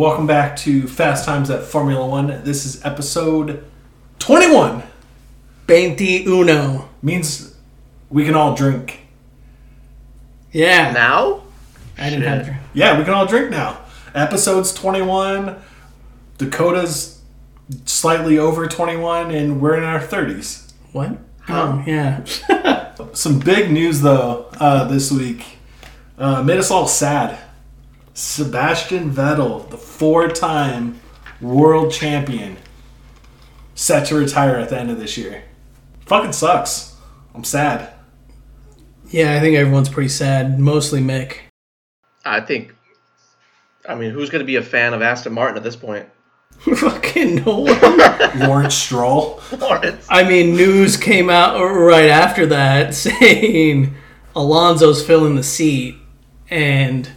Welcome back to Fast Times at Formula One. This is episode 21. 21. Means we can all drink. Yeah. Now? I didn't have to. Yeah, we can all drink now. Episode's 21. Dakota's slightly over 21, and we're in our 30s. What? Oh, yeah. Some big news, though, uh, this week. Uh, made us all sad. Sebastian Vettel, the four time world champion, set to retire at the end of this year. Fucking sucks. I'm sad. Yeah, I think everyone's pretty sad. Mostly Mick. I think. I mean, who's going to be a fan of Aston Martin at this point? Fucking no one. Lawrence Stroll. Lawrence. I mean, news came out right after that saying Alonso's filling the seat, and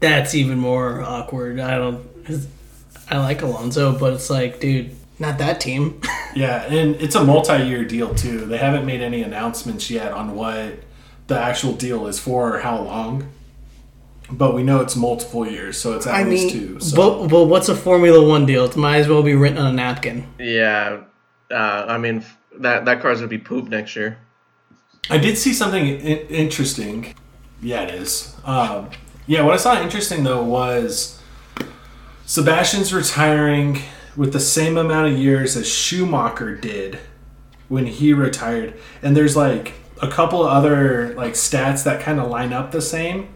that's even more awkward. I don't. I like Alonso, but it's like, dude, not that team. Yeah, and it's a multi year deal, too. They haven't made any announcements yet on what the actual deal is for or how long. But we know it's multiple years, so it's at I least mean, two. So. but, but what's a Formula One deal? It might as well be written on a napkin. Yeah. Uh, I mean, that, that car's going to be poop next year. I did see something I- interesting. Yeah, it is. Um, yeah, what I saw interesting though was Sebastian's retiring with the same amount of years as Schumacher did when he retired, and there's like a couple of other like stats that kind of line up the same.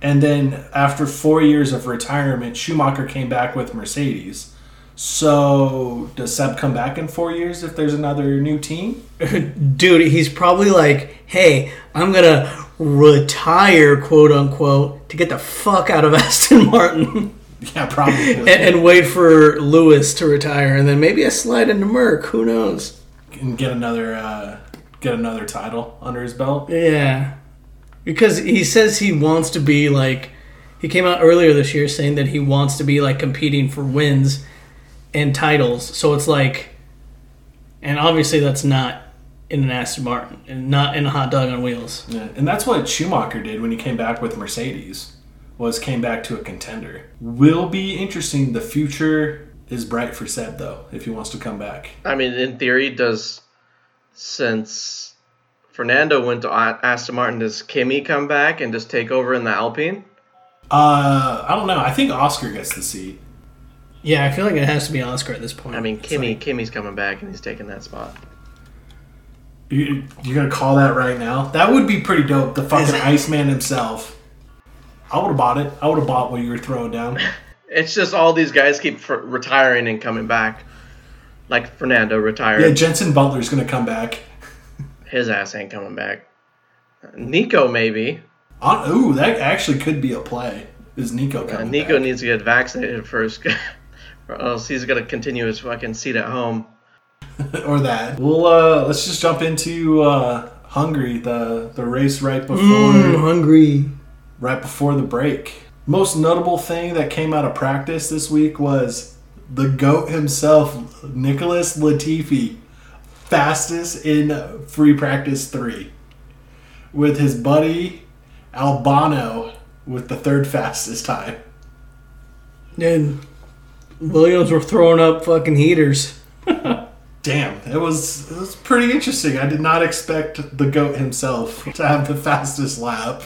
And then after four years of retirement, Schumacher came back with Mercedes. So does Seb come back in four years if there's another new team? Dude, he's probably like, hey, I'm gonna retire, quote unquote, to get the fuck out of Aston Martin Yeah, probably. and, and wait for Lewis to retire, and then maybe I slide into Merc. Who knows? and get another uh, get another title under his belt. Yeah, because he says he wants to be like. He came out earlier this year saying that he wants to be like competing for wins and titles. So it's like, and obviously that's not in an Aston Martin and not in a hot dog on wheels. Yeah, and that's what Schumacher did when he came back with Mercedes. Was came back to a contender. Will be interesting. The future is bright for Seb though, if he wants to come back. I mean, in theory, does. Since Fernando went to Aston Martin, does Kimi come back and just take over in the Alpine? Uh, I don't know. I think Oscar gets the seat. Yeah, I feel like it has to be Oscar at this point. I mean, It's Kimi, like- Kimi's coming back and he's taking that spot. You, you're gonna call that right now? That would be pretty dope. The fucking Iceman himself. I would have bought it. I would have bought what you were throwing down. It's just all these guys keep f- retiring and coming back. Like Fernando retired. Yeah, Jensen Button's gonna come back. His ass ain't coming back. Nico maybe. Uh, ooh, that actually could be a play. Is Nico Uh, coming? Nico back. needs to get vaccinated first, or else he's gonna continue his fucking seat at home. or that. Well, uh, let's just jump into uh, Hungary, the the race right before Mm, hungry. right before the break. Most notable thing that came out of practice this week was the goat himself, Nicholas Latifi, fastest in free practice three, with his buddy Albon with the third fastest time. And Williams were throwing up fucking heaters. Damn, it was it was pretty interesting. I did not expect the goat himself to have the fastest lap.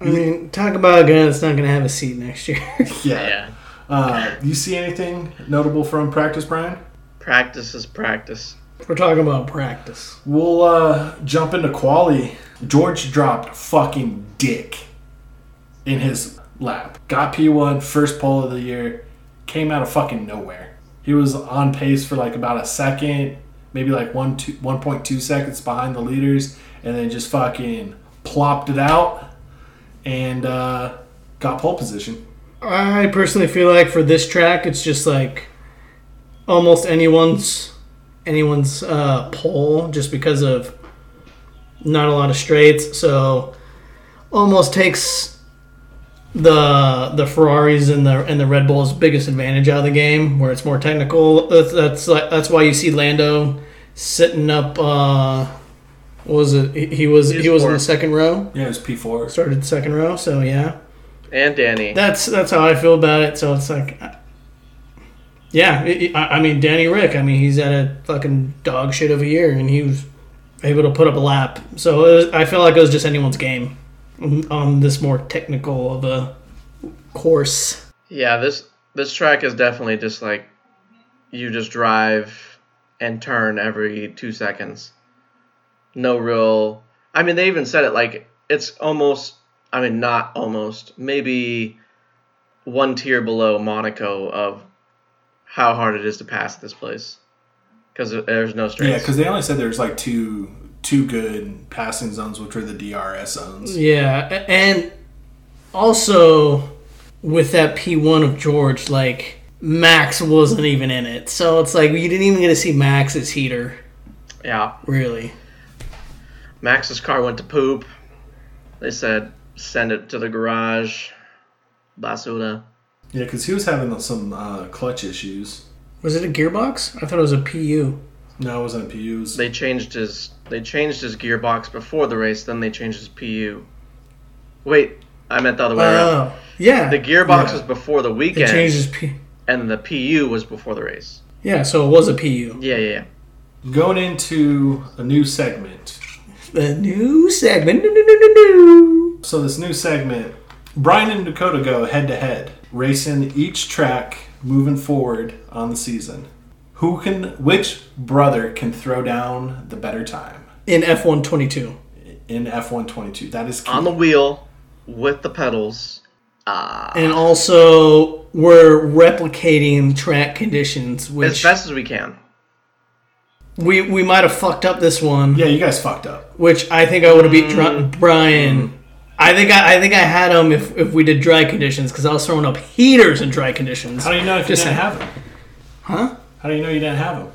I mean, talk about a guy that's not going to have a seat next year. Yeah. Uh, you see anything notable from practice, Brian? Practice is practice. We're talking about practice. We'll uh, jump into quali. George dropped fucking dick in his lap. Got P1, first pole of the year. Came out of fucking nowhere. He was on pace for like about a second, maybe like one two, 1.2 seconds behind the leaders, and then just fucking plopped it out and uh, got pole position. I personally feel like for this track, it's just like almost anyone's anyone's uh, pole, just because of not a lot of straights. So almost takes the the Ferraris and the and the Red Bulls biggest advantage out of the game, where it's more technical. That's that's that's why you see Lando sitting up. Uh, what was it? He, he was he He's was in the second row Yeah, it was P4. started second row, so yeah. and Danny. That's that's how I feel about it. So it's like, yeah, it, it- I I mean, Danny Ric. I mean, he's had a fucking dog shit of a year, and he was able to put up a lap. So it was, I feel like it was just anyone's game on- on this more technical of a course. Yeah, this this track is definitely just like you just drive and turn every two seconds. No real. I mean, they even said it like it's almost. I mean, not almost. Maybe one tier below Monaco of how hard it is to pass this place because there's no straight. Yeah, because they only said there's like two two good passing zones, which are the DRS zones. Yeah, and also with that P1 of George, like Max wasn't even in it, so it's like you didn't even get to see Max's heater, yeah, really. Max's car went to poop. They said send it to the garage. Basura. Yeah, because he was having some uh, clutch issues. Was it a gearbox? I thought it was a PU. No, it wasn't PUs. they changed his they changed his gearbox before the race then they changed his pu wait i meant the other way around Oh, yeah. the gearbox Yeah. was before the They weekend changed his P. and the pu was before the race Yeah, so it was a PU. yeah yeah yeah Going into a new segment. The new segment. So this new segment, Brian and Dakota go head to head, racing each track moving forward on the season. Who can, which brother can throw down the better time In F122. in F122? That is key. on the wheel with the pedals uh, And also, we're replicating track conditions, which as which best as we can we, we might have fucked up this one. yeah, you guys fucked up. which I think I would have beat Dr- Brian. I think I, I think I had him if, if we did dry conditions because I was throwing up heaters in dry conditions. How do you know if Just you didn't have them? Huh? How do you know you didn't have them?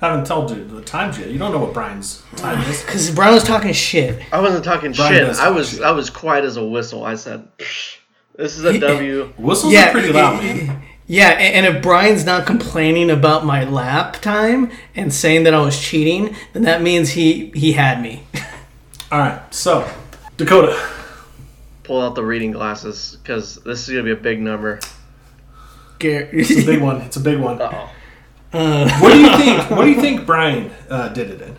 Haven't told you the times yet. You don't know what Brian's time is. Because Brian was talking shit. i wasn't talking Brian shit does i talk was shit. i was quiet as a whistle i said "Psh, this is a w Whistles Yeah, are pretty loud, man. Yeah, a- and if Brian's not complaining about my lap time and saying that I was cheating, then that means he he had me. All right, so Dakota, pull out the reading glasses because this is gonna be a big number Gar- it's a big one. It's a big one. uh-oh Uh, What do you think? What do you think Brian uh, did it in?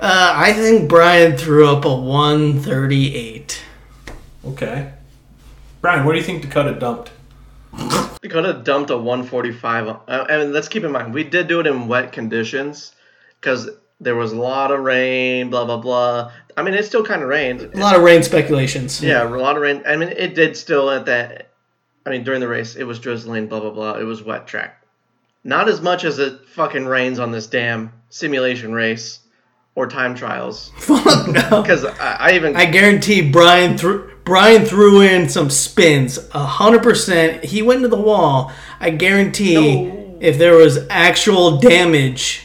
uh, I think Brian threw up a 138. Okay, Brian, what do you think Dakota dumped? Dakota dumped a 145. Uh, I mean, let's keep in mind we did do it in wet conditions because there was a lot of rain. Blah blah blah. I mean, it still kind of rained. A lot of rain speculations. Yeah, a lot of rain. I mean, it did still at that. I mean, during the race, it was drizzling. Blah blah blah. It was wet track. Not as much as it fucking rains on this damn simulation race or time trials. Fuck no. Because I, I even I guarantee Brian threw Brian threw in some spins. A hundred percent. He went to the wall. I guarantee No. if there was actual damage,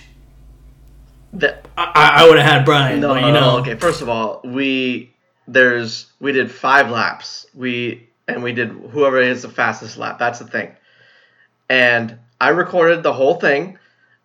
that I, I would have had Brian. No, you know, no. Okay, first of all, we there's we did five laps. We and we did whoever is the fastest lap. That's the thing. And I recorded the whole thing.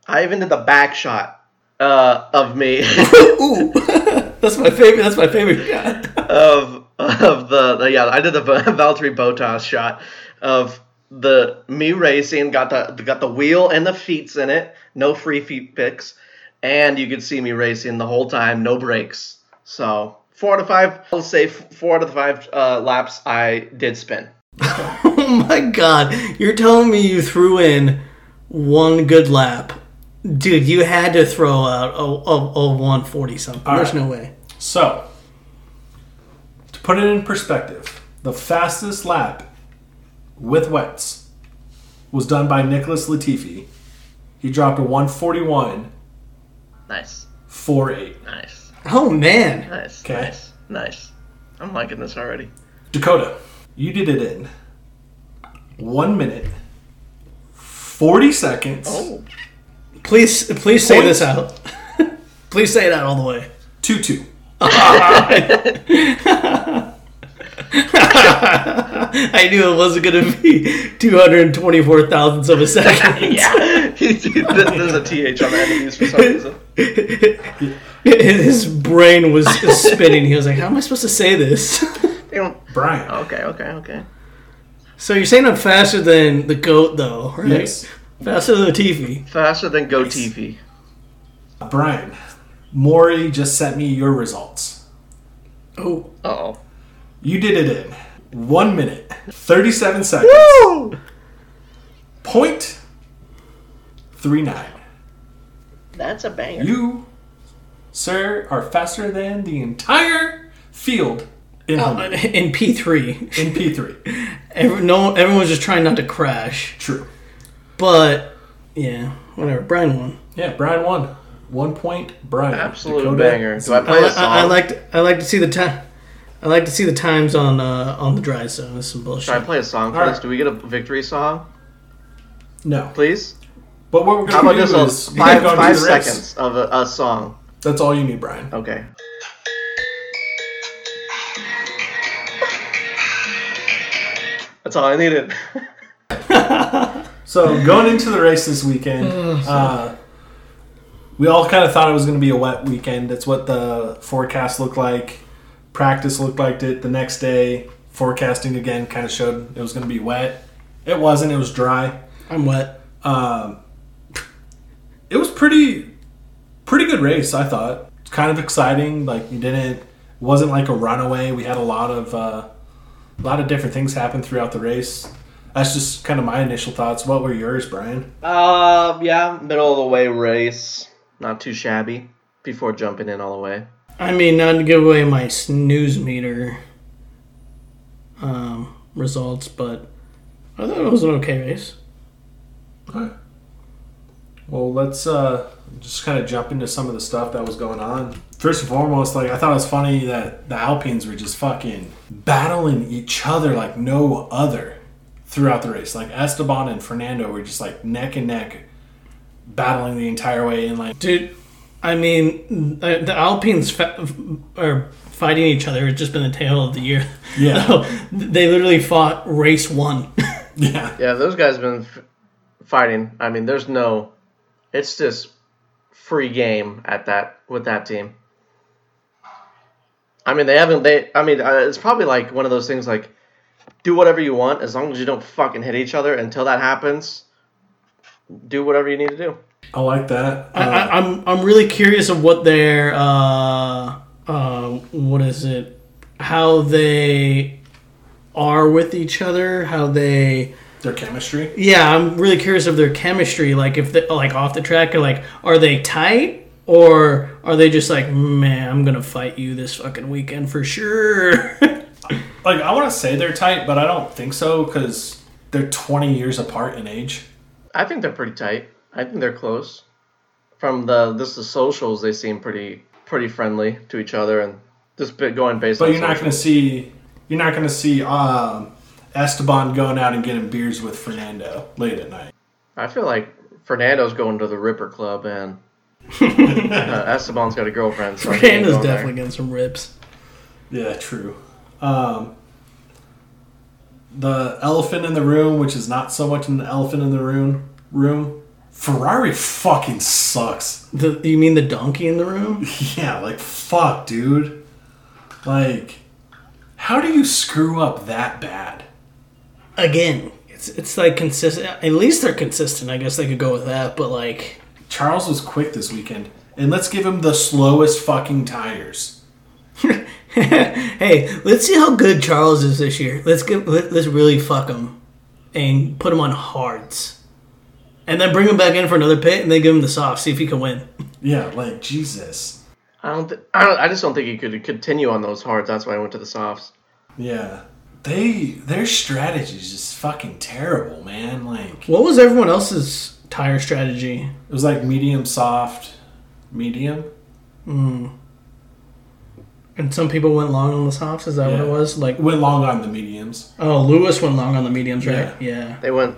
I even did the back shot uh, of me Ooh, that's my favorite. That's my favorite shot. of of the, the yeah. I did the Valtteri Bottas shot of the me racing. Got the got the wheel and the feet in it. No free feet picks, and you could see me racing the whole time. No brakes. So four out of five. I'll say four out of the five uh, laps I did spin. Oh my god, you're telling me you threw in one good lap, dude? You had to throw out a, a, a 140 something. All There's right. no way. So, to put it in perspective, the fastest lap with wets was done by Nicholas Latifi. He dropped a 141 Nice, 48. nice, Oh man, nice, Okay. nice, nice. I'm liking this already. Dakota, you did it in one minute, 40 seconds, Oh, please please say this out. please say it out all the way. 2 2. I knew it wasn't gonna be 224 thousandths of a second. yeah. There's a th on the end these for some reason. His brain was spinning. He was like, "How am I supposed to say this?" You know, Brian. Okay, okay, okay. So you're saying I'm faster than the goat, though, right? Yes. Faster than Latifi. Faster than Go TV. Brian, Maury just sent me your results. Oh. Oh. You did it in one minute, 37 seconds. Woo! Point three nine. That's a banger. You, sir, are faster than the entire field in Uh, in P3. in P3. Every, no, everyone's just trying not to crash. True. But, yeah, whatever. Brian won. Yeah, Brian won. One point, Brian. Absolute Dakota, banger. Do I I, play a song? I, I like to, I like to see the time. I like to see the times on uh, on the dry zone. That's some bullshit. Should I play a song for All this? right. Do we get a victory song, No. please? But what we're going to do just is a we're five, five do the race. seconds of a, a song? That's all you need, Brian. Okay. That's all I needed. So going into the race this weekend, uh, we all kind of thought it was going to be a wet weekend. That's what the forecast looked like. Practice looked like it. The next day, forecasting again kind of showed it was going to be wet. It wasn't. It was dry. I'm wet. Um, it was pretty, pretty good race. I thought. It's kind of exciting. Like you didn't. It wasn't like a runaway. We had a lot of, uh, a lot of different things happen throughout the race. That's just kind of my initial thoughts. What were yours, Brian? Uh, yeah, middle of the way race. Not too shabby. Before jumping in all the way. I mean, not to give away my snooze meter um, results, but I thought it was an okay race. Alright. Well, let's uh, just kind of jump into some of the stuff that was going on. First and foremost, like I thought it was funny that the Alpines were just fucking battling each other like no other throughout the race. Like Esteban and Fernando were just like neck and neck battling the entire way, and like Dude, I mean, uh, the Alpines fa- are fighting each other. It's just been the tale of the year. Yeah. they literally fought race one. yeah, Yeah, those guys have been f- fighting. I mean, there's no. It's just free game at that with that team. I mean, they haven't. They. I mean, uh, it's probably like one of those things like, do whatever you want as long as you don't fucking hit each other. Until that happens, do whatever you need to do. I like that. I, Uh, I, I'm I'm really curious of what their uh, uh, what is it? How they are with each other. How they their chemistry. yeah. I'm really curious of their chemistry. Like if they like off the track, or like are they tight or are they just like man, I'm gonna fight you this fucking weekend for sure. Like I want to say they're tight, but I don't think so because they're 20 years apart in age. I think they're pretty tight. I think they're close. From the this the socials, they seem pretty pretty friendly to each other, and just bit going based. But on you're not going to see you're not going to see um, Esteban going out and getting beers with Fernando late at night. I feel like Fernando's going to the Ripper Club, and uh, Esteban's got a girlfriend. So Fernando's going there. definitely getting some rips. Yeah, true. Um, the elephant in the room, which is not so much an elephant in the room. Room. Ferrari fucking sucks. The, you mean the donkey in the room? Yeah, like fuck, dude. Like, how do you screw up that bad? Again, it's it's like consistent. At least they're consistent. I guess they could go with that. But like, Charles was quick this weekend, and let's give him the slowest fucking tires. hey, let's see how good Charles is this year. Let's get let, let's really fuck him and put him on hards, and then bring him back in for another pit, and then give him the soft. See if he can win. Yeah, like Jesus. I don't. Th- I don't. I just don't think he could continue on those hards. That's why I went to the softs. Yeah, they their strategy is just fucking terrible, man. Like What was everyone else's tire strategy? it was like medium, soft, medium. And some people went long on the softs. Is that what it was? Like, Went long on the mediums. oh, Lewis went long on the mediums, right? Yeah. They went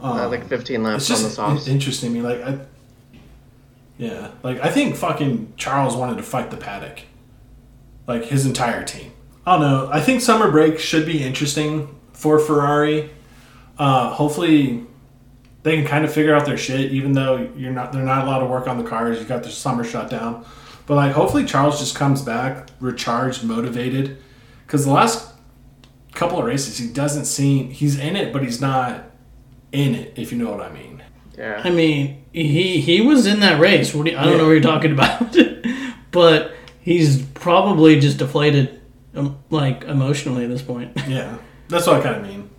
Um, uh, like 15 laps it's on the softs. interesting me. Like I, yeah, like I think fucking Charles wanted to fight the paddock, like his entire team. I don't know. I think summer break should be interesting for Ferrari. Uh, hopefully, they can kind of figure out their shit, even though you're not. They're not allowed to work on the cars. You got the summer shutdown, but like hopefully Charles just comes back recharged, motivated, because the last couple of races, he doesn't seem he's in it, but he's not in it. If you know what I mean. Yeah. I mean, he he was in that race. What do you, I don't Yeah. know what you're talking about, but he's probably just deflated, like emotionally at this point. Yeah, that's what I kind of mean.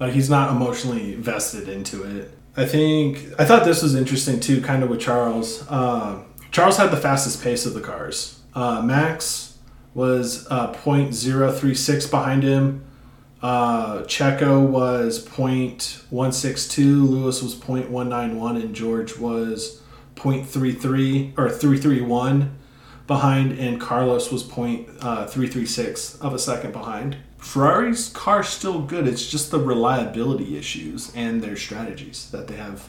Like he's not emotionally vested into it. I think I thought this was interesting too, kind of with Charles. Uh, Charles had the fastest pace of the cars. Uh, Max was uh, .036 behind him. Uh, Checo was .162. Lewis was .191, and George was .33 or 331 behind, and Carlos was point uh, three three six of a second behind. Ferrari's car's still good. It's just the reliability issues and their strategies that they have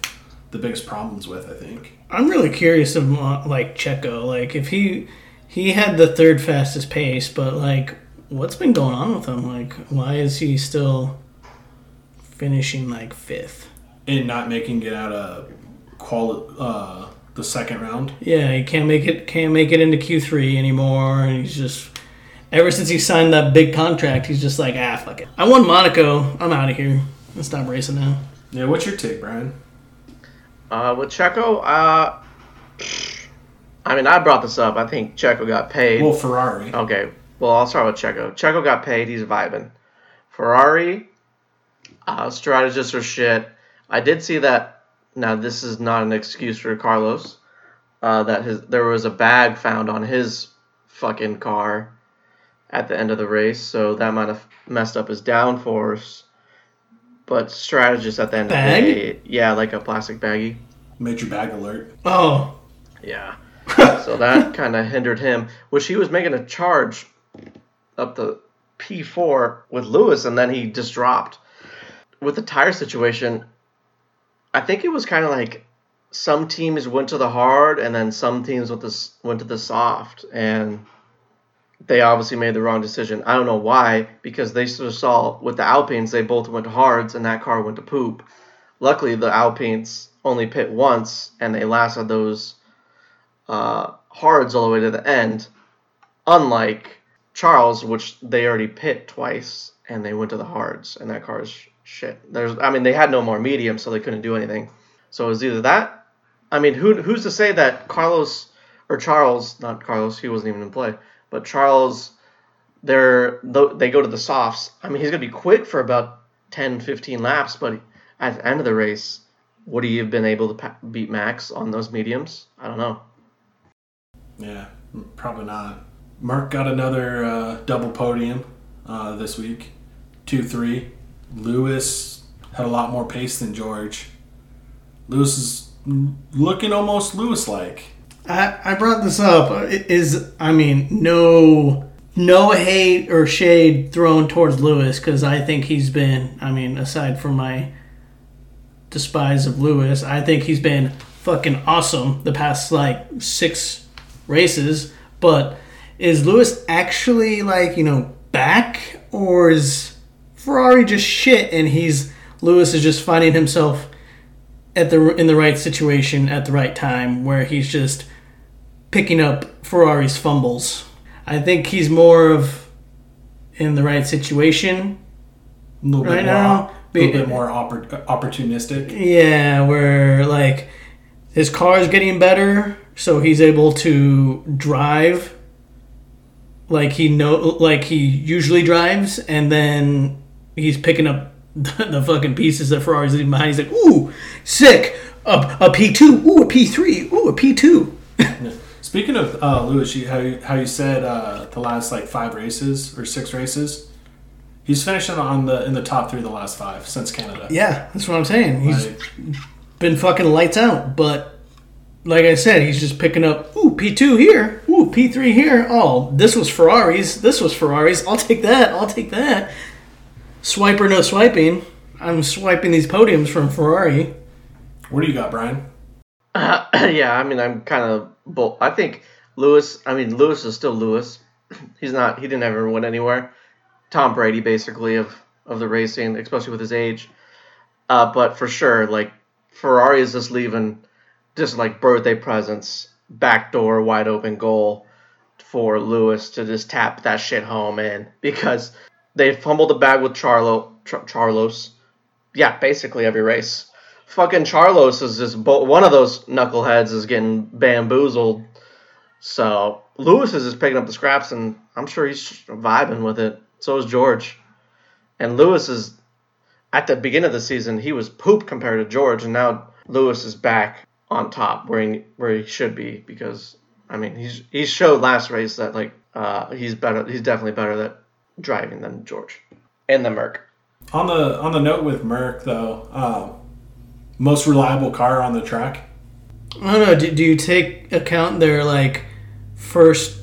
the biggest problems with. I think. I'm really curious of uh, like Checo, like if he he had the third fastest pace, but like what's been going on with him? Like why is he still finishing like fifth? And not making it out of quali- uh, the second round. Yeah, he can't make it can't make it into Q3 anymore, and he's just ever since he signed that big contract, he's just like ah fuck it. I won Monaco. I'm out of here. Let's stop racing now. Yeah, what's your take, Brian? Uh, with Checo, uh, I mean, I brought this up. I think Checo got paid. Well, Ferrari. Okay, well, I'll start with Checo. Checo got paid. He's vibing. Ferrari, uh, strategists are shit. I did see that. Now, this is not an excuse for Carlos. Uh, that his there was a bag found on his fucking car at the end of the race, so that might have messed up his downforce. But strategists at the end Bag? of the day, yeah, like a plastic baggie. Major bag alert. Oh, Yeah. so that kind of hindered him, which he was making a charge up the P4 with Lewis, and then he just dropped. With the tire situation, I think it was kind of like some teams went to the hard, and then some teams went, the, went to the soft, and they obviously made the wrong decision. I don't know why, because they sort of saw with the Alpines, they both went to hards, and that car went to poop. Luckily, the Alpines only pit once, and they lasted those uh, hards all the way to the end. Unlike Charles, which they already pit twice, and they went to the hards, and that car is shit. There's, I mean, they had no more medium, so they couldn't do anything. So it was either that. I mean, who who's to say that Carlos or Charles, not Carlos, he wasn't even in play, but Charles, they're they go to the softs. I mean, he's gonna be quick for about 10, 15 laps, but at the end of the race, would he have been able to beat Max on those mediums? I don't know. Yeah, probably not. Merc got another uh, double podium uh, this week, two three. Lewis had a lot more pace than George. Lewis is looking almost Lewis like. I, I brought this up. It Is I mean no no hate or shade thrown towards Lewis because I think he's been. I mean, aside from my despise of Lewis, I think he's been fucking awesome the past like six races. But is Lewis actually like you know back or is Ferrari just shit and he's Lewis is just finding himself at the in the right situation at the right time where he's just picking up Ferrari's fumbles. I think he's more of in the right situation. A little Right bit more, now, a little bit more oppor- opportunistic. Yeah, where like his car is getting better, so he's able to drive like he know like he usually drives, and then he's picking up the, the fucking pieces that Ferrari's leaving behind. He's like, "Ooh, sick! A, a P two, ooh, a P three, ooh, a P two. Speaking of uh, Lewis, you, how you, how you said uh, the last like five races or six races, he's finishing on the in the top three of the last five since Canada. Yeah, that's what I'm saying. He's Like, been fucking lights out, but like I said, he's just picking up, ooh, P2 here, ooh, P3 here. Oh, this was Ferrari's, this was Ferrari's. I'll take that, I'll take that. Swipe or no swiping. I'm swiping these podiums from Ferrari. what do you got, Brian? yeah, I mean, I'm kind of. Bull- I think Lewis. I mean, Lewis is still Lewis. He's not. He didn't ever win anywhere. Tom Brady, basically, of of the racing, especially with his age. Uh, but for sure, like Ferrari is just leaving, just like birthday presents, backdoor wide open goal for Lewis to just tap that shit home in because they fumbled the bag with Charlo, Char- Charlos. Yeah, basically every race. Fucking Charlos is just bo- one of those knuckleheads is getting bamboozled. So Lewis is just picking up the scraps, and I'm sure he's vibing with it. So is George. And Lewis is at the beginning of the season he was poop compared to George, and now Lewis is back on top where he, where he should be because I mean he's he showed last race that like uh, he's better he's definitely better at driving than George and the Merc. On the on the note with Merc though, uh, most reliable car on the track. I don't know. Do, do you take account their like first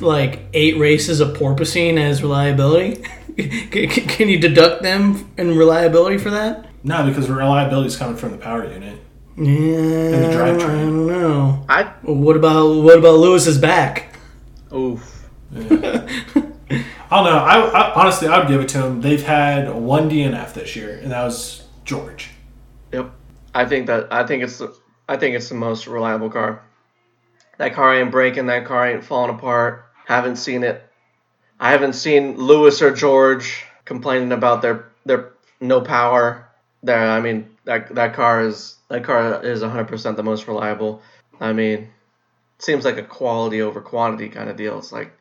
like eight races of porpoising as reliability? can, can- can you deduct them in reliability for that? No, because reliability is coming from the power unit. Yeah, and the drivetrain. I don't know. I what about what about Lewis's back? oof. I don't know. I, I honestly, I would give it to him. They've had one DNF this year, and that was George. Yep. I think that I think it's I think it's the most reliable car. That car ain't breaking. That car ain't falling apart. Haven't seen it. I haven't seen Lewis or George complaining about their their no power. There, I mean that that car is that car is 100% the most reliable. I mean, seems like a quality over quantity kind of deal. It's like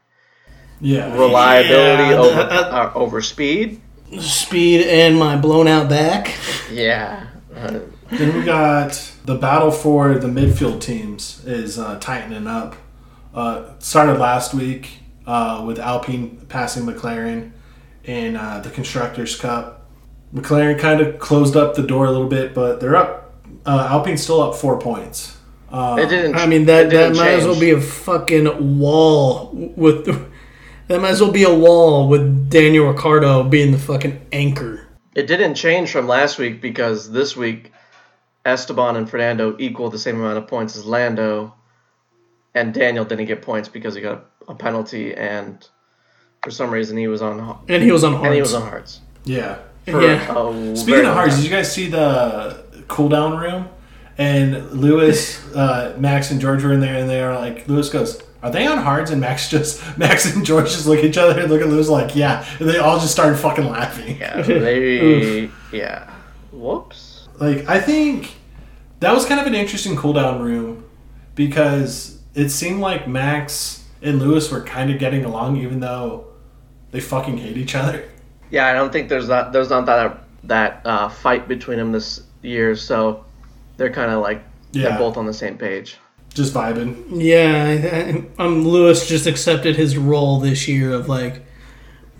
Yeah, reliability Yeah, over that- uh, over speed. Speed and my blown out back. Yeah. Uh, Then we got the battle for the midfield teams is uh, tightening up. Uh, started last week uh, with Alpine passing McLaren in uh, the Constructors' Cup. McLaren kind of closed up the door a little bit, but they're up. Uh, Alpine's still up four points. Uh, it didn't. I mean that that didn't might as well be a fucking wall with that might as well be a wall with Daniel Ricciardo being the fucking anchor. It didn't change from last week because this week Esteban and Fernando equal the same amount of points as Lando, and Daniel didn't get points because he got a, a penalty and for some reason he was on And he was on and he was on hards. yeah. For Yeah. a Speaking of hards, time. did you guys see the cool down room? And Lewis, uh, Max, and George were in there, and they are like, Lewis goes, "Are they on hards?" And Max just, Max and George just look at each other and look at Lewis like, "Yeah," and they all just started fucking laughing. yeah, they yeah. Whoops. Like, I think that was kind of an interesting cool down room because it seemed like Max and Lewis were kind of getting along, even though they fucking hate each other. Yeah, I don't think there's not there's not that that uh, fight between them this year, so they're kind of like Yeah. they're both on the same page. Just vibing. Yeah, I, um, Lewis just accepted his role this year of like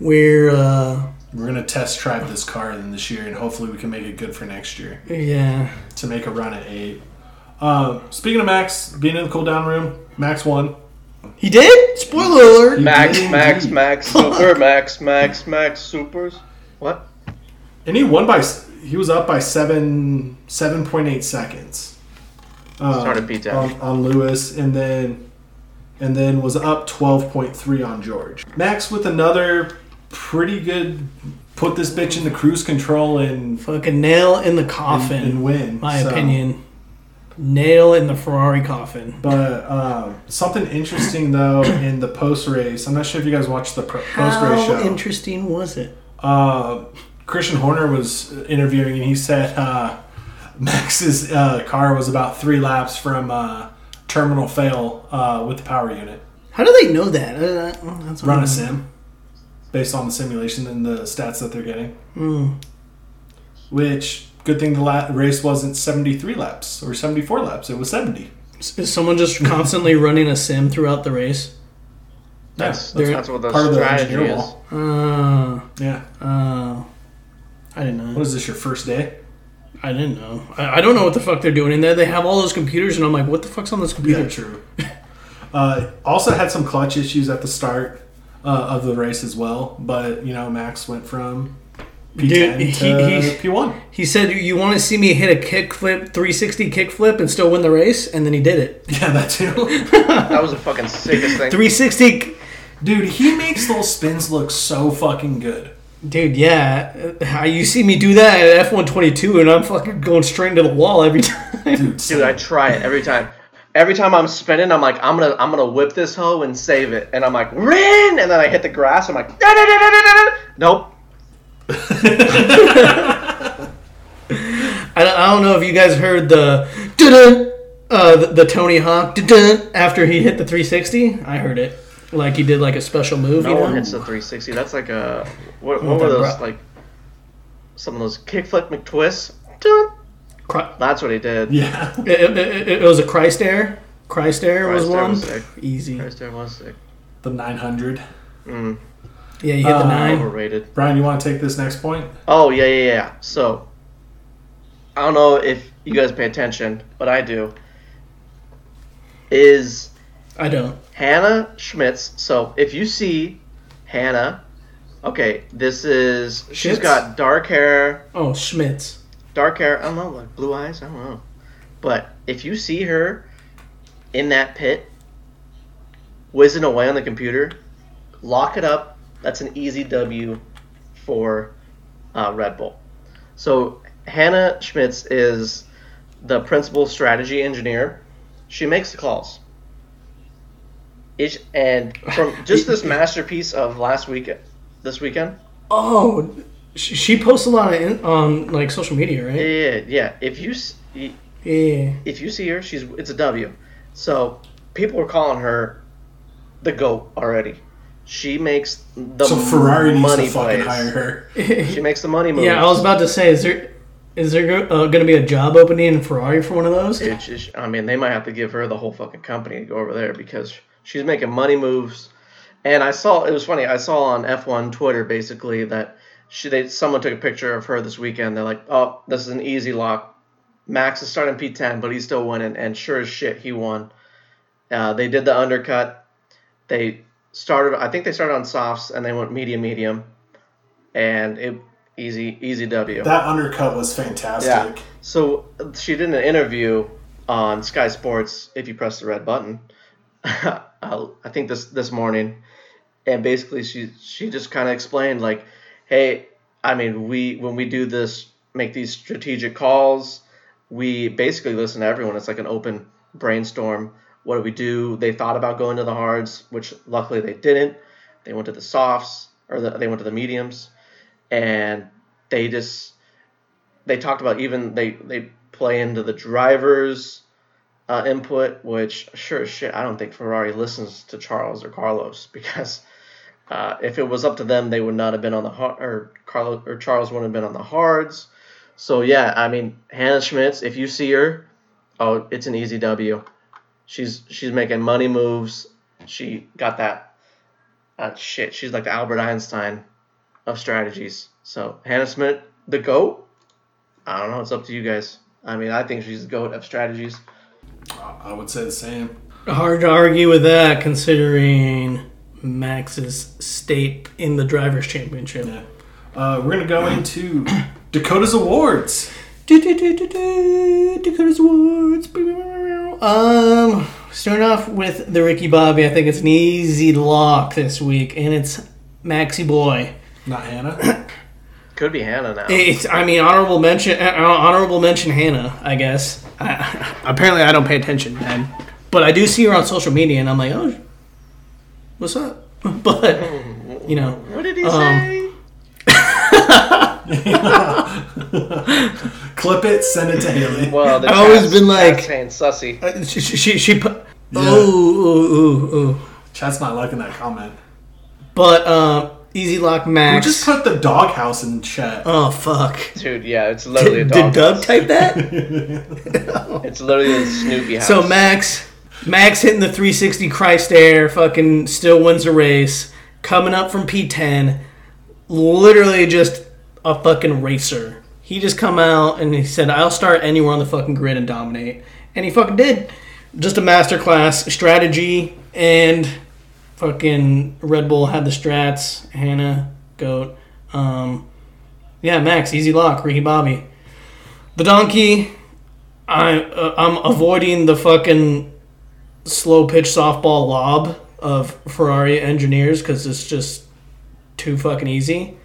we're uh, We're gonna test drive this car then this year, and hopefully we can make it good for next year. yeah. to make a run at eight. Um, speaking of Max being in the cool down room, Max won. He did. Spoiler alert. Max, did Max, indeed. Max, Super, Max, Max, Max, Supers. What? And he won by he was up by seven seven point eight seconds. Uh, Started beat down. on, on Lewis, and then and then was up twelve point three on George. Max with another pretty good put this bitch in the cruise control and Fucking nail in the coffin. and win. my So- opinion. Nail in the Ferrari coffin. But uh, something interesting though in the post race, I'm not sure if you guys watched the post race show. How interesting was it? uh, Christian Horner was interviewing, and he said uh, Max's uh, car was about three laps from uh, terminal fail uh, with the power unit. How do they know that? Uh, well, that's Run a sim based on the simulation and the stats that they're getting. Hmm. Which good thing the la- race wasn't 73 laps or 74 laps; it was 70. Is someone just constantly running a sim throughout the race? That's They're that's, what the Part of the strategy engineer is. wall. Uh, Yeah. uh, I didn't know. What is this? Your first day? I didn't know. I, I don't know what the fuck they're doing in there. They have all those computers, and I'm like, what the fuck's on this computer? Yeah, true. uh, also had some clutch issues at the start uh, of the race as well, but you know Max went from P10 Dude, he- to he- P1. He said, "You want to see me hit a kickflip, 360 kickflip, and still win the race?" And then he did it. Yeah, that too. That was the fucking sickest thing. 360, Dude, he makes those spins look so fucking good. Dude. Yeah, Uh, you see me do that at F122, and I'm fucking going straight into the wall every time. Dude, I try it every time. every time I'm spinning, I'm like, I'm gonna I'm gonna whip this hoe and save it, and I'm like, Rin, and then I hit the grass. I'm like, "Da, da, da, da, da, da." nope. I, I don't know if you guys heard the uh, the, the Tony Hawk after he hit the 360. I heard it like he did like a special move. No you know? one hits the 360. That's like a what, what were those like? Some of those kickflip McTwists. Dun. That's what he did. Yeah. It, it, it was a Christ Air. Christ Air was Air one. was sick. Easy. Christ, there was sick. The 900. Mm, Yeah, you hit the nine. overrated. Brian, you want to take this next point? Oh yeah, yeah, yeah. So I don't know if you guys pay attention, but I do. Is I don't. Hannah Schmitz. So if you see Hannah, okay, this is she's got dark hair, Oh, Schmitz. dark hair. I don't know, like blue eyes. I don't know. But if you see her in that pit, whizzing away on the computer, lock it up. That's an easy W for uh, Red Bull. So Hannah Schmitz is the principal strategy engineer. She makes the calls. And from just this masterpiece of last week, this weekend, Oh, she, posts a lot on like social media, right? yeah, yeah. If you Yeah. if you see her, she's it's a W. So people are calling her the goat already. She makes the so Ferrari needs money to fucking hire her. She makes the money moves. Yeah, I was about to say, is there is there uh, going to be a job opening in Ferrari for one of those? It's just- I mean, they might have to give her the whole fucking company to go over there because she's making money moves. And I saw it was funny. I saw on F1 Twitter basically that she they someone took a picture of her this weekend. They're like, "Oh, this is an easy lock. Max is starting P10, but he's still winning." And sure as shit, he won. Uh, they did the undercut. They started. I think they started on softs and they went medium, medium, and it easy, easy W. That undercut was fantastic. Yeah. So she did an interview on Sky Sports. If you press the red button, I think this this morning, and basically she she just kind of explained like, hey, I mean we when we do this, make these strategic calls, we basically listen to everyone. It's like an open brainstorm. What do we do? They thought about going to the hards, which luckily they didn't. They went to the softs or the, they went to the mediums, and they just they talked about even they they play into the drivers uh, input, which sure as shit I don't think Ferrari listens to Charles or Carlos because uh, if it was up to them, they would not have been on the hard or Carlos or Charles wouldn't have been on the hards. So yeah, I mean Hannah Schmitz, if you see her, oh, it's an easy W. She's she's making money moves. She got that uh, shit. She's like the Albert Einstein of strategies. So Hannah Schmitz, the goat. I don't know. It's up to you guys. I mean, I think she's the goat of strategies. I would say the same. Hard to argue with that, considering Max's state in the drivers' championship. Yeah. Uh, we're gonna go into Dakota's awards. Dakota's Awards. Um, starting off with the Ricky Bobby. I think it's an easy lock this week, and it's Maxi Boy. Not Hannah. Could be Hannah now. It's, I mean, honorable mention, uh, honorable mention Hannah, I guess. I, apparently, I don't pay attention, man. But I do see her on social media, and I'm like, oh, what's up? But you know, What did he Um, say? Clip it, send it to Haley. Well, I've always been like- chat's saying sussy. uh, she she, she, she put. Yeah. Ooh, ooh, ooh, ooh. Chat's not liking that comment. But um, Easy Lock Who Max. just put the doghouse in chat? oh fuck! Dude, yeah, it's literally a Did, dog. did Doug house. type that? It's literally a Snoopy house. So Max, Max hitting the 360 Christ Air, fucking still wins the race, coming up from P10, literally just a fucking racer. He just come out and he said, "I'll start anywhere on the fucking grid and dominate," and he fucking did. Just a masterclass strategy and fucking Red Bull had the strats. Hannah, goat. Um, yeah, Max, easy lock, Ricky Bobby. The donkey, I uh, I'm avoiding the fucking slow pitch softball lob of Ferrari engineers because it's just too fucking easy.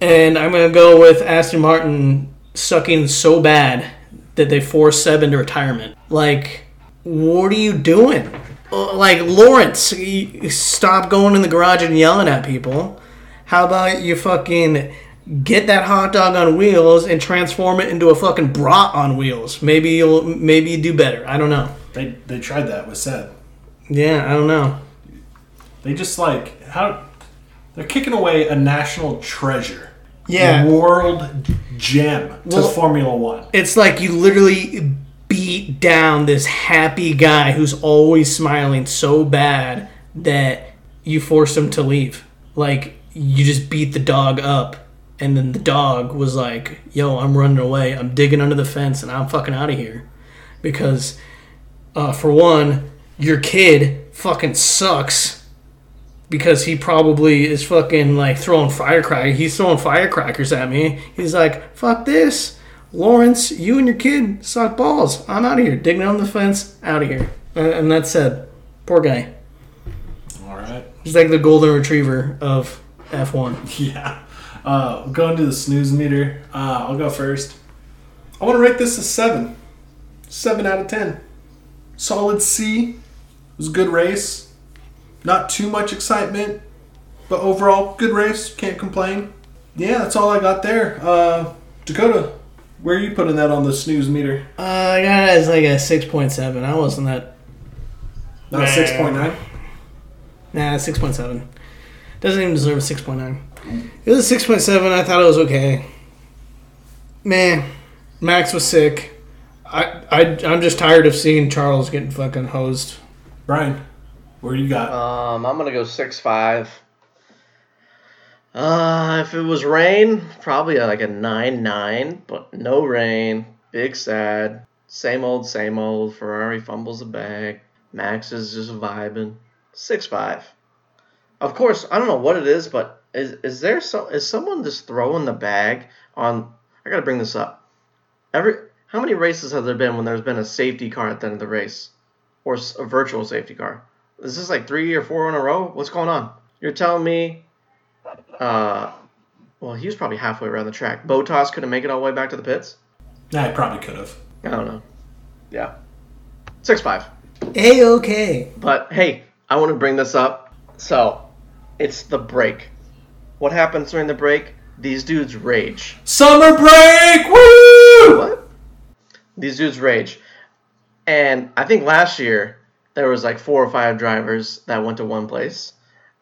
And I'm gonna go with Aston Martin sucking so bad that they forced Seb into retirement. Like what are you doing? Uh, Like Lawrence, stop going in the garage and yelling at people. How about you fucking get that hot dog on wheels and transform it into a fucking brat on wheels? Maybe you'll maybe you do better. I don't know. They they tried that with Seb. Yeah, I don't know. They just like how they're kicking away a national treasure. Yeah. World gem to Well- Formula One. It's like you literally beat down this happy guy who's always smiling so bad that you force him to leave. Like you just beat the dog up and then the dog was like, "Yo, I'm running away. I'm digging under the fence and I'm fucking out of here." Because uh, for one, your kid fucking sucks because he probably is fucking like throwing firecrackers. He's throwing firecrackers at me. He's like, "Fuck this, Lawrence. You and your kid suck balls. I'm out of here. Digging on the fence. Out of here." And that's said. Poor guy. All right. He's like the golden retriever of F1. Yeah. Uh, going to the snooze meter. Uh, I'll go first. I want to rate this a seven. Seven out of ten. Solid C. It was a good race. Not too much excitement, but overall good race. Can't complain. Yeah, that's all I got there. Uh, Dakota, where are you putting that on the snooze meter? Uh, I got it as like a six point seven. I wasn't that. Not Nah. six point nine. Nah, six point seven. Doesn't even deserve a six point nine. It was a six point seven. I thought it was okay. Man, Max was sick. I, I I'm just tired of seeing Charles getting fucking hosed. Brian, where you got? Um, I'm gonna go six five. Uh, if it was rain, probably like a nine nine, but no rain. Big sad. Same old, same old. Ferrari fumbles the bag. Max is just vibing. Six five. Of course, I don't know what it is, but is is there so is someone just throwing the bag on? I gotta bring this up. Every how many races have there been when there's been a safety car at the end of the race, or a virtual safety car? Is this like three or four in a row? What's going on? You're telling me, uh, well, he was probably halfway around the track. Bottas couldn't make it all the way back to the pits. Yeah, he probably could have. I don't know. Yeah, six five. A okay. But hey, I want to bring this up. So, it's the break. What happens during the break? These dudes rage. Summer break! Woo! What? These dudes rage. And I think last year there was like four or five drivers that went to one place,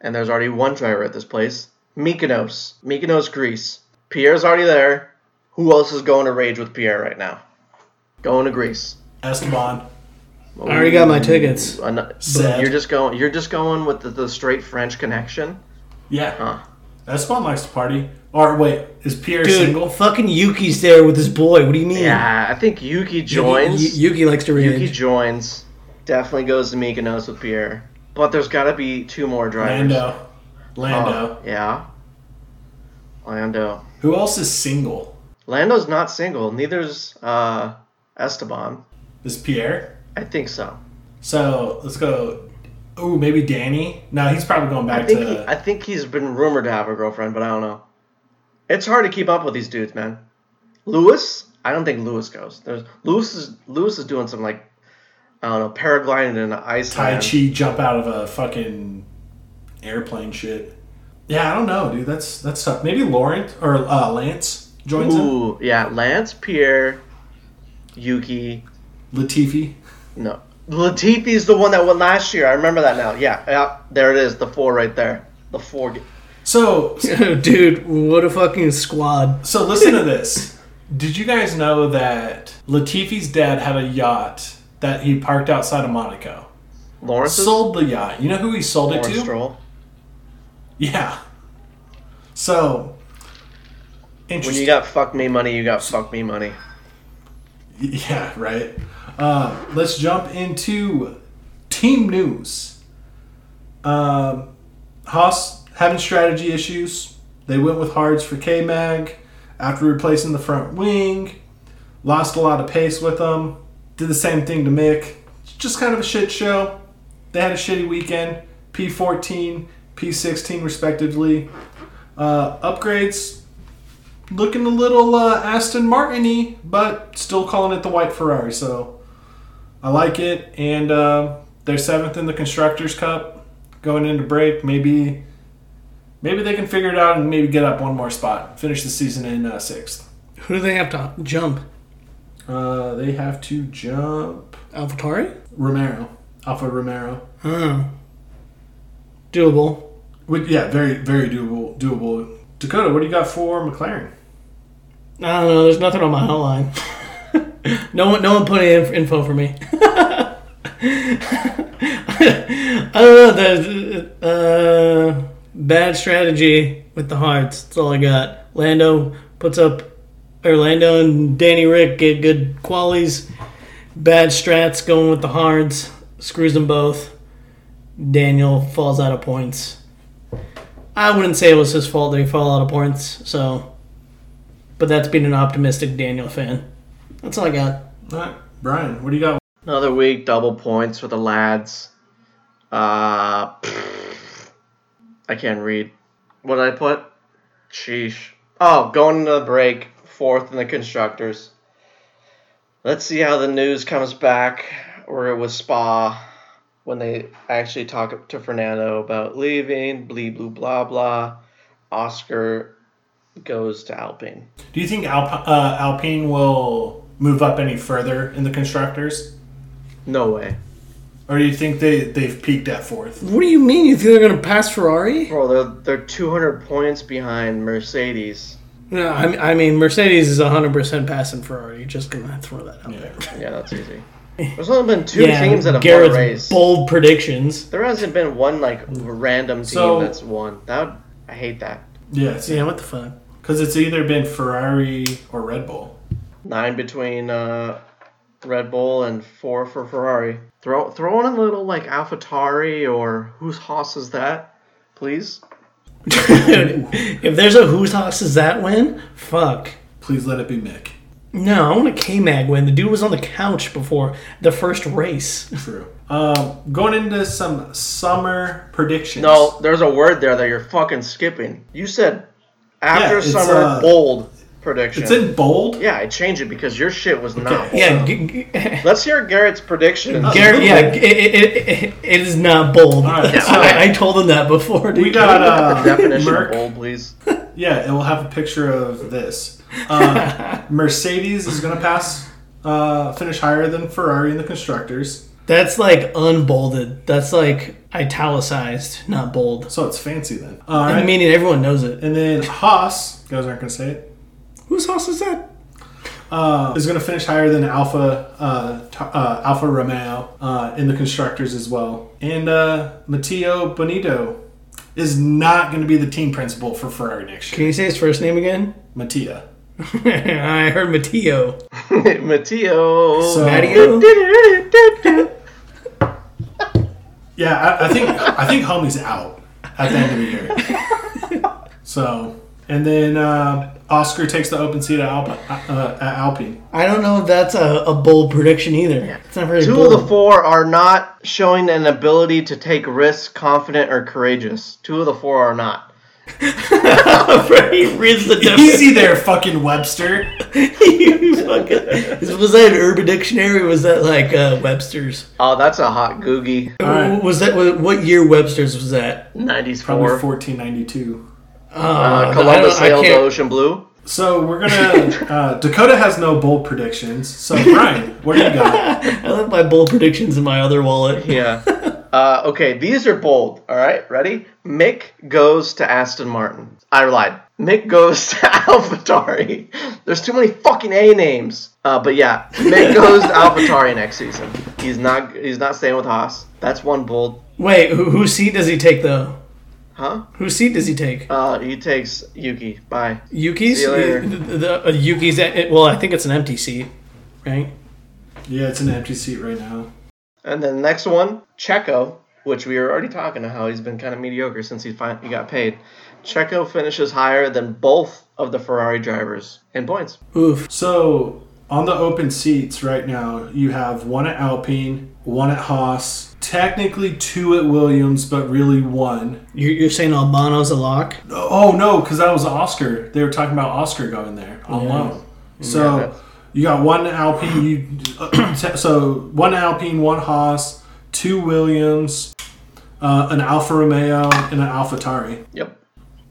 and there's already one driver at this place. Mykonos, Mykonos, Greece. Pierre's already there. Who else is going to rage with Pierre right now? Going to Greece. Esteban. Oh, I already got my tickets. Ano- Sad. You're just going. You're just going with the, the straight French connection. Yeah. Huh. Esteban likes to party. Or wait, is Pierre Dude, single? fucking Yuki's there with his boy. What do you mean? Yeah, I think Yuki Yuki, joins. Yuki likes to rage. Yuki joins. Definitely goes to Mykonos with Pierre. But there's got to be two more drivers. Lando. Lando. Oh, yeah. Lando. Who else is single? Lando's not single. Neither's uh, Esteban. Is Pierre? I think so. So let's go. Ooh, maybe Danny. No, he's probably going I back think to. he, I think he's been rumored to have a girlfriend, but I don't know. It's hard to keep up with these dudes, man. Lewis, I don't think Lewis goes. There's Lewis is Lewis is doing some like I don't know paragliding in an ice. Tai Chi jump out of a fucking airplane shit. Yeah, I don't know, dude. That's that's tough. Maybe Laurent or uh, Lance joins him. Ooh, yeah, Lance, Pierre, Yuki. Latifi. No, Latifi is the one that went last year. I remember that now. Yeah, yeah, there it is. The four right there. The four. So Dude, what a fucking squad. so listen to this. Did you guys know that Latifi's dad had a yacht that he parked outside of Monaco? Lawrence. Sold the yacht. You know who he sold it to? Stroll. Yeah. So When you got fuck me money, you got fuck me money. Yeah, right. Uh, let's jump into team news. Um, Haas having strategy issues. They went with hards for K Mag after replacing the front wing. Lost a lot of pace with them. Did the same thing to Mick. Just kind of a shit show. They had a shitty weekend. P14, P16 respectively. Uh, upgrades looking a little uh, Aston Martin-y, but still calling it the white Ferrari. So I like it, and uh, they're seventh in the constructors' cup going into break. Maybe, maybe they can figure it out and maybe get up one more spot. Finish the season in uh, sixth. Who do they have to jump? Uh, they have to jump AlphaTauri? Romero, Alpha Romero. Oh. Doable. With, yeah, very very doable. Doable. Dakota, what do you got for McLaren? I don't know. There's nothing on my outline. no one, no one put any info for me. I don't know. The uh, bad strategy with the hards. That's all I got. Lando puts up. Orlando and Danny Ric get good qualities. Bad strats going with the hards. Screws them both. Daniel falls out of points. I wouldn't say it was his fault that he fell out of points. So but that's being an optimistic Daniel fan. That's all I got. All right, Brian, what do you got? Another week, double points for the lads. Uh, I can't read. What did I put? Sheesh. Oh, going into the break, fourth in the constructors. Let's see how the news comes back, or it was Spa when they actually talk to Fernando about leaving, blee blue blah blah. Oscar goes to Alpine. Do you think Alp- uh, Alpine will move up any further in the constructors, No way. or do you think they they've peaked at fourth? What do you mean? You think they're going to pass Ferrari? Bro, they're, they're 200 points behind Mercedes. No, I mean, I mean Mercedes is 100% passing Ferrari. Just going to throw that out Yeah. there. Yeah, that's easy. There's only been two yeah, teams that have Garrett's won a race. bold predictions. There hasn't been one like random team So- that's won. That would, I hate that. Yeah, Yeah, what the fuck? because it's either been Ferrari or Red Bull. Nine between uh, Red Bull and four for Ferrari. Throw throw in a little like AlphaTauri or whose Haas is that, please? if there's a whose house is that win, fuck. Please let it be Mick. No, I want a K Mag win. The dude was on the couch before the first race. True. Um, going into some summer predictions. No, there's a word there that you're fucking skipping. You said after Yeah, summer uh, bold prediction. it's in bold. yeah, I changed it because your shit was not. Okay. Yeah, g- g- Let's hear Garrett's prediction. Garrett. Yeah, it, it, it, it is not bold. right, so- I, I told him that before. We got uh, Definition Merc. of bold, please. Yeah, it will have a picture of this. Uh, Mercedes is going to pass, uh, finish higher than Ferrari in the constructors. That's like unbolded. That's like italicized, not bold. So it's fancy then. All I mean, everyone knows it. and then Haas, guys aren't going to say it, Whose house is that? uh, is going to finish higher than Alpha uh, t- uh, Alfa Romeo uh, in the constructors as well. And uh, Matteo Binotto is not going to be the team principal for Ferrari next year. Can you say his first name again? Mattia. I heard Matteo. Matteo. So- Matteo? Yeah, I, I think I think homie's out at the end of the year. So, and then uh, Oscar takes the open seat at, Alp- uh, at Alpine. I don't know if that's a, a bold prediction either. It's not very Two bold. of the four are not showing an ability to take risks, confident or courageous. Two of the four are not. he reads the definition. Easy there, fucking Webster. You fucking- was that an Urban Dictionary? Or was that like uh, Webster's? Oh, that's a hot googie. right. Was that what, what year Webster's was that? 90s Probably four. 1492. Uh, Uh, Columbus I sailed the ocean blue. So we're gonna. Uh, Dakota has no bold predictions. So Brian, what do you got? I left my bold predictions in my other wallet. Yeah. Uh, okay, these are bold. All right, ready? Mick goes to Aston Martin. I lied. Mick goes to AlphaTauri. There's too many fucking A names. Uh, but yeah, Mick goes to AlphaTauri next season. He's not. He's not staying with Haas. That's one bold. Wait, who, whose seat does he take though? Huh? Whose seat does he take? Uh, he takes Yuki. Bye. Yuki's. See you later. The, the- uh, Yuki's. At, well, I think it's an empty seat, right? Yeah, it's an empty seat right now. And then the next one, Checo, which we were already talking to how he's been kind of mediocre since he fin- he got paid. Checo finishes higher than both of the Ferrari drivers in points. Oof. So on the open seats right now, you have one at Alpine, one at Haas, technically two at Williams, but really one. You're, you're saying Albano's a lock? Oh no, because that was Oscar. They were talking about Oscar going there on Yeah. loan. So You got one Alpine. You uh, so one Alpine, one Haas, two Williams, uh, an Alfa Romeo, and an AlphaTauri. Yep.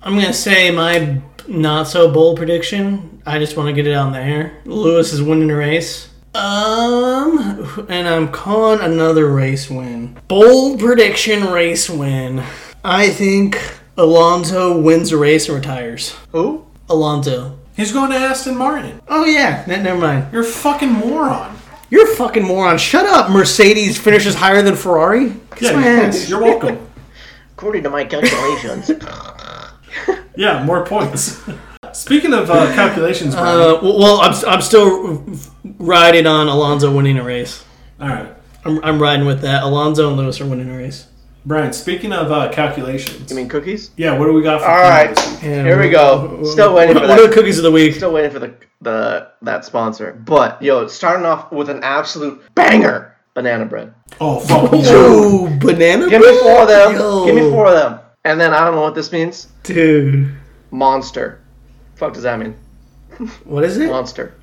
I'm gonna say my not so bold prediction. I just want to get it on there. Lewis is winning the race. Um, and I'm calling another race win. Bold prediction, race win. I think Alonso wins the race and retires. Who? Alonso. He's going to Aston Martin. Oh yeah, ne- never mind. You're a fucking moron. You're a fucking moron. Shut up. Mercedes finishes higher than Ferrari. Kiss my ass. you're welcome. According to my calculations. Yeah, more points. Speaking of uh, calculations, Brian. Uh, well, well, I'm, I'm still riding on Alonso winning a race. all right, I'm, I'm riding with that. Alonso and Lewis are winning a race. Brian. Speaking of uh, calculations, you mean cookies? yeah, what do we got for All Primo right. this week? Yeah, Here we go. Still waiting what, for What are the cookies of the week? Still waiting for the the that sponsor. But yo, starting off with an absolute banger. Banana bread. Oh, fuck. Ooh, banana Give me four of them. Yo. Give me four of them. And then I don't know what this means. Dude. Monster. Fuck does that mean? What is it? Monster.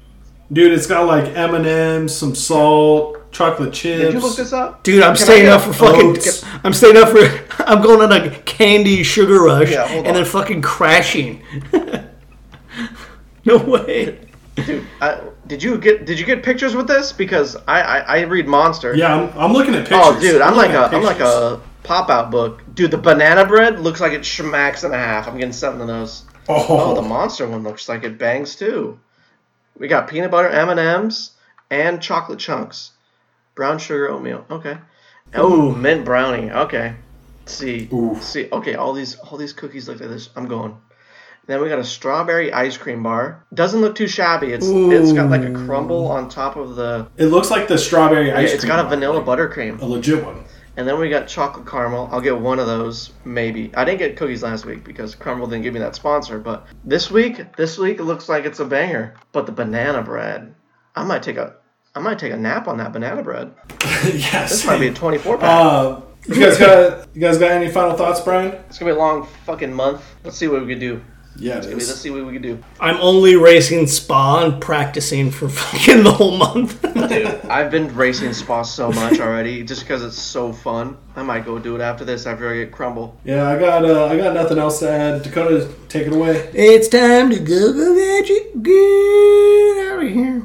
Dude, it's got like M and M's, some salt, chocolate chips. Did you look this up? Dude, I'm Can staying up for fucking. oats? I'm staying up for. I'm going on a candy sugar rush Yeah, and on. then fucking crashing. no way. Dude, I, did you get did you get pictures with this? Because I I, I read Monster. Yeah, I'm, I'm looking at oh, pictures. Oh, dude, I'm like looking a at I'm like a pop out book. Dude, the banana bread looks like it schmacks and a half. I'm getting seven of those. Oh, oh the Oh, monster one looks like it bangs too. We got peanut butter M and M's and chocolate chunks, brown sugar oatmeal. Okay. Oh, mint brownie. Okay. Let's see. Ooh. See. Okay, all these all these cookies look like this. I'm going. Then we got a strawberry ice cream bar. Doesn't look too shabby. It's it's got like a crumble on top of the. it looks like the strawberry ice cream. It's got a bar, vanilla like buttercream. A legit one. And then we got chocolate caramel. I'll get one of those, maybe. I didn't get cookies last week because Crumbl didn't give me that sponsor. But this week, this week it looks like it's a banger. But the banana bread, I might take a, I might take a nap on that banana bread. yes. This might be a 24 pack. Uh, you guys got you guys got any final thoughts, Brian? it's gonna be a long fucking month. Let's see what we can do. Yeah, it Maybe let's see what we can do. I'm only racing Spa and practicing for fucking the whole month. Dude, I've been racing Spa so much already, just because it's so fun. I might go do it after this, after I get Crumbl. Yeah, I got uh, I got nothing else to add. Dakota, take it away. it's time to go go gadget. Get out of here.